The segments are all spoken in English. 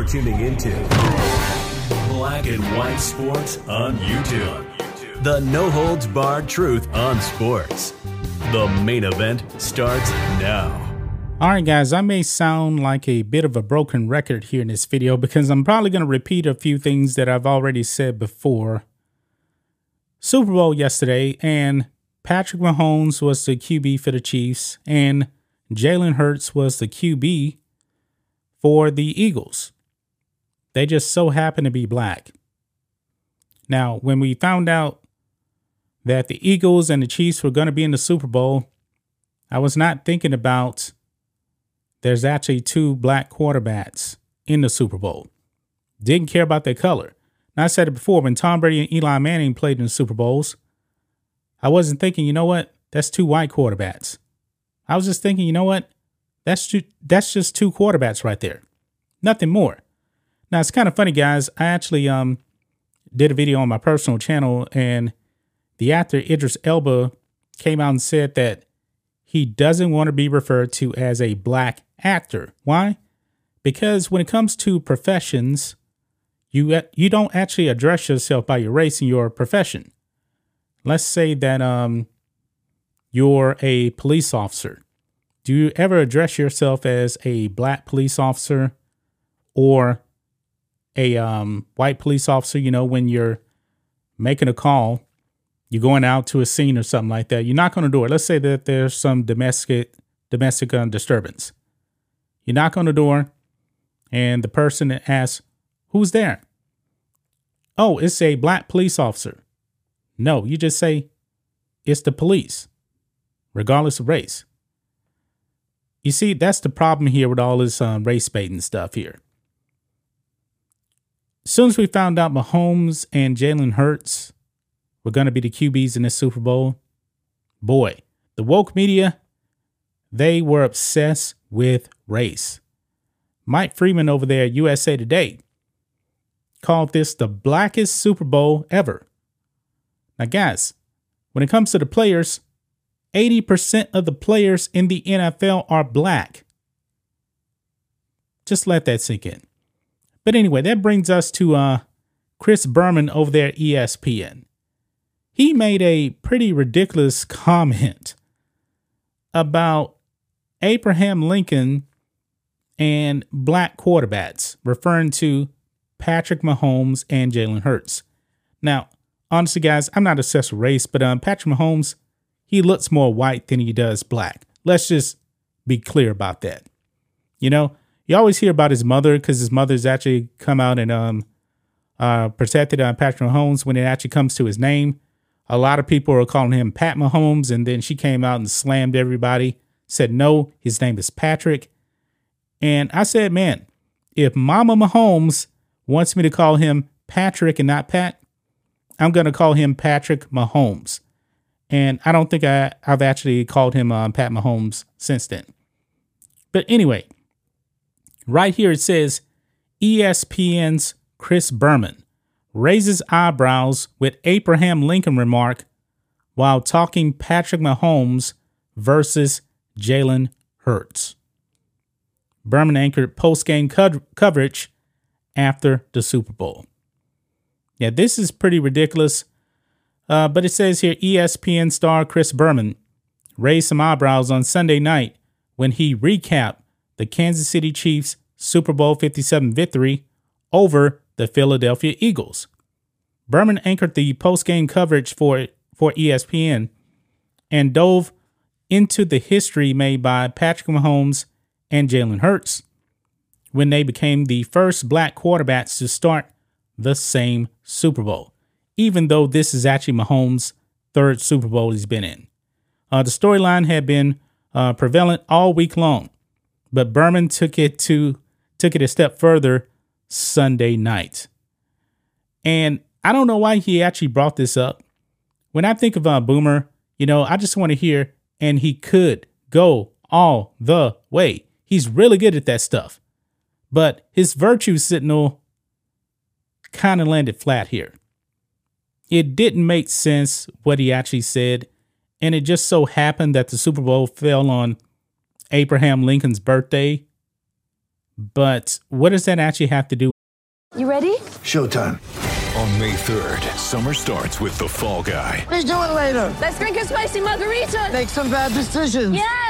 You're tuning into Black and White Sports on YouTube. The no holds barred truth on sports. The main event starts now. All right, guys, I may sound like a bit of a broken record here in this video because I'm probably going to repeat a few things that I've already said before. Super Bowl yesterday, and Patrick Mahomes was the QB for the Chiefs, and Jalen Hurts was the QB for the Eagles. They just so happen to be black. Now, when we found out that the Eagles and the Chiefs were going to be in the Super Bowl, I was not thinking about there's actually two black quarterbacks in the Super Bowl. Didn't care about their color. Now, I said it before when Tom Brady and Eli Manning played in the Super Bowls, I wasn't thinking, you know what? That's two white quarterbacks. I was just thinking, you know what? That's that's just two quarterbacks right there. Nothing more. Now it's kind of funny, guys. I actually um did a video on my personal channel, and the actor Idris Elba came out and said that he doesn't want to be referred to as a black actor. Why? Because when it comes to professions, you you don't actually address yourself by your race in your profession. Let's say that um you're a police officer. Do you ever address yourself as a black police officer or a um, white police officer, you know, when you're making a call, you're going out to a scene or something like that, you knock on the door. Let's say that there's some domestic domestic uh, disturbance. You knock on the door, and the person asks, "Who's there?" Oh, it's a black police officer. No, you just say, "It's the police," regardless of race. You see, that's the problem here with all this um, race baiting stuff here. As soon as we found out Mahomes and Jalen Hurts were going to be the QBs in this Super Bowl, boy, the woke media, they were obsessed with race. Mike Freeman over there at USA Today called this the blackest Super Bowl ever. Now, guys, when it comes to the players, 80% of the players in the NFL are black. Just let that sink in. But anyway, that brings us to uh, Chris Berman over there at ESPN. He made a pretty ridiculous comment about Abraham Lincoln and black quarterbacks, referring to Patrick Mahomes and Jalen Hurts. Now, honestly, guys, I'm not obsessed with race, but um, Patrick Mahomes, he looks more white than he does black. Let's just be clear about that. You know, you always hear about his mother because his mother's actually come out and um uh protected uh, Patrick Mahomes when it actually comes to his name. A lot of people are calling him Pat Mahomes, and then she came out and slammed everybody. Said no, his name is Patrick. And I said, man, if Mama Mahomes wants me to call him Patrick and not Pat, I'm gonna call him Patrick Mahomes. And I don't think I, I've actually called him um, Pat Mahomes since then. But anyway, Right here it says ESPN's Chris Berman raises eyebrows with Abraham Lincoln remark while talking Patrick Mahomes versus Jalen Hurts. Berman anchored post-game co- coverage after the Super Bowl. Yeah, this is pretty ridiculous. Uh, but it says here ESPN star Chris Berman raised some eyebrows on Sunday night when he recapped the Kansas City Chiefs Super Bowl 57 victory over the Philadelphia Eagles. Berman anchored the post-game coverage for, for ESPN and dove into the history made by Patrick Mahomes and Jalen Hurts when they became the first black quarterbacks to start the same Super Bowl, even though this is actually Mahomes' third Super Bowl he's been in. Uh, the storyline had been uh, prevalent all week long, but Berman took it to took it a step further Sunday night. And I don't know why he actually brought this up. When I think of uh, Boomer, you know, I just want to hear, and he could go all the way. He's really good at that stuff. But his virtue signal kind of landed flat here. It didn't make sense what he actually said. And it just so happened that the Super Bowl fell on Abraham Lincoln's birthday. But what does that actually have to do? You ready? Showtime. On May 3rd, summer starts with The Fall Guy. Let's do it later. Let's drink a spicy margarita. Make some bad decisions. Yes.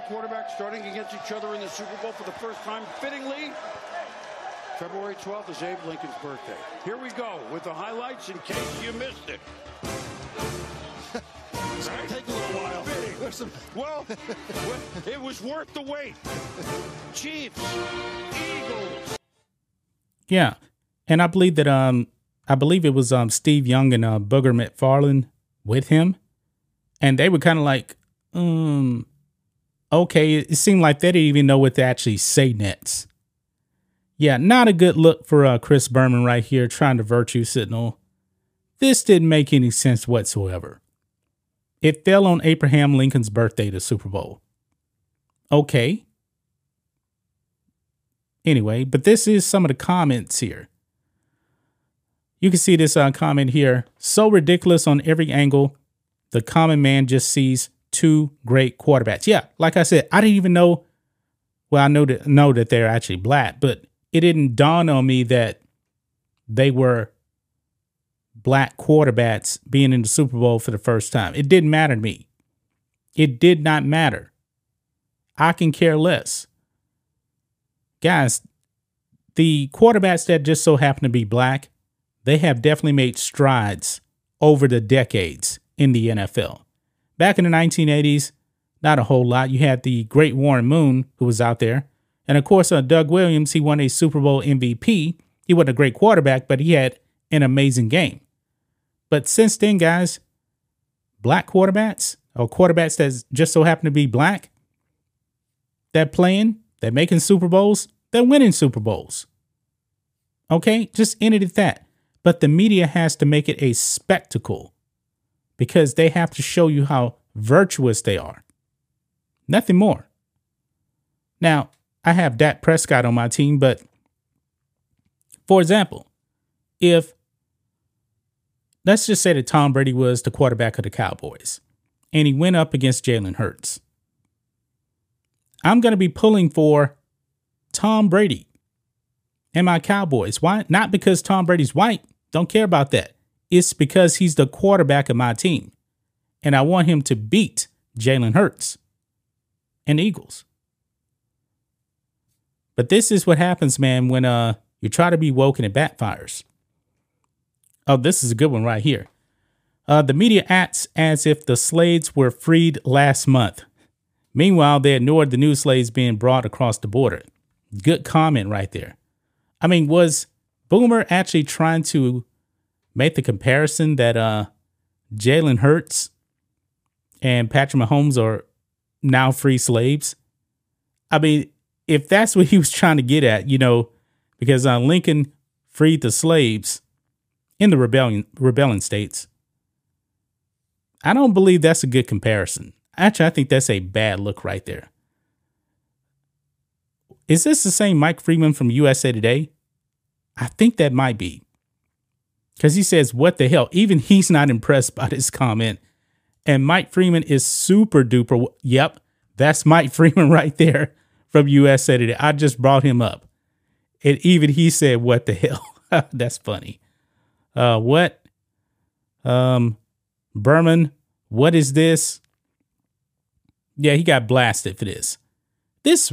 African American quarterbacks starting against each other in the Super Bowl for the first time, fittingly. February 12th is Abe Lincoln's birthday. Here we go with the highlights in case you missed it. it's going to Take a little while. Well, it was worth the wait. Chiefs, Eagles. Yeah. And I believe that um I believe it was um Steve Young and uh Booger McFarland with him. And they were kind of like, um okay, it seemed like they didn't even know what to actually say next. Yeah, not a good look for uh, Chris Berman right here trying to virtue signal. This didn't make any sense whatsoever. It fell on Abraham Lincoln's birthday, the Super Bowl. Okay. Anyway, but this is some of the comments here. You can see this uh, comment here. So ridiculous on every angle. The common man just sees two great quarterbacks. Yeah, like I said, I didn't even know. Well, I know that know that they're actually black, but it didn't dawn on me that they were black quarterbacks being in the Super Bowl for the first time. It didn't matter to me. It did not matter. I can care less. Guys, the quarterbacks that just so happen to be black, they have definitely made strides over the decades in the NFL. Back in the 1980s, not a whole lot. You had the great Warren Moon, who was out there. And of course, uh, Doug Williams, he won a Super Bowl MVP. He wasn't a great quarterback, but he had an amazing game. But since then, guys, black quarterbacks or quarterbacks that just so happen to be black, they're playing, they're making Super Bowls, they're winning Super Bowls. Okay, just end it at that. But the media has to make it a spectacle because they have to show you how virtuous they are. Nothing more. Now, I have Dak Prescott on my team, but for example, if let's just say that Tom Brady was the quarterback of the Cowboys and he went up against Jalen Hurts, I'm going to be pulling for Tom Brady and my Cowboys. Why? Not because Tom Brady's white. Don't care about that. It's because he's the quarterback of my team. And I want him to beat Jalen Hurts and Eagles. But this is what happens, man, when uh you try to be woke and it backfires. Oh, this is a good one right here. Uh, the media acts as if the slaves were freed last month. Meanwhile, they ignored the new slaves being brought across the border. Good comment right there. I mean, was Boomer actually trying to make the comparison that uh, Jalen Hurts and Patrick Mahomes are now free slaves? I mean, if that's what he was trying to get at, you know, because uh, Lincoln freed the slaves in the rebellion rebellion states. I don't believe that's a good comparison. Actually, I think that's a bad look right there. Is this the same Mike Freeman from USA Today? I think that might be. Because he says, What the hell? Even he's not impressed by this comment. And Mike Freeman is super duper. Yep, that's Mike Freeman right there from USA Today. I just brought him up. And even he said, What the hell? that's funny. Uh, what? Um, Berman, what is this? Yeah, he got blasted for this. This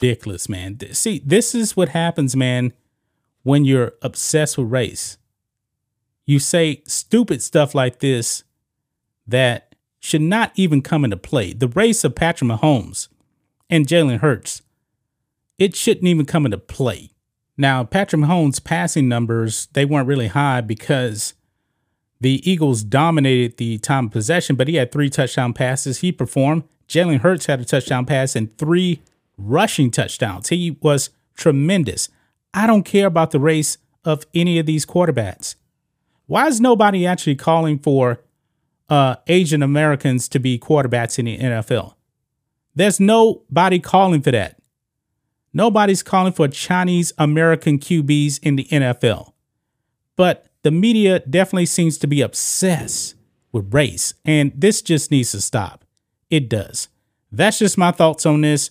ridiculous, man. See, this is what happens, man, when you're obsessed with race. You say stupid stuff like this that should not even come into play. The race of Patrick Mahomes and Jalen Hurts, it shouldn't even come into play. Now, Patrick Mahomes' passing numbers, they weren't really high because the Eagles dominated the time of possession, but he had three touchdown passes. He performed. Jalen Hurts had a touchdown pass and three rushing touchdowns. He was tremendous. I don't care about the race of any of these quarterbacks. Why is nobody actually calling for uh, Asian Americans to be quarterbacks in the NFL? There's nobody calling for that. Nobody's calling for Chinese American QBs in the NFL. But the media definitely seems to be obsessed with race, and this just needs to stop. It does. That's just my thoughts on this.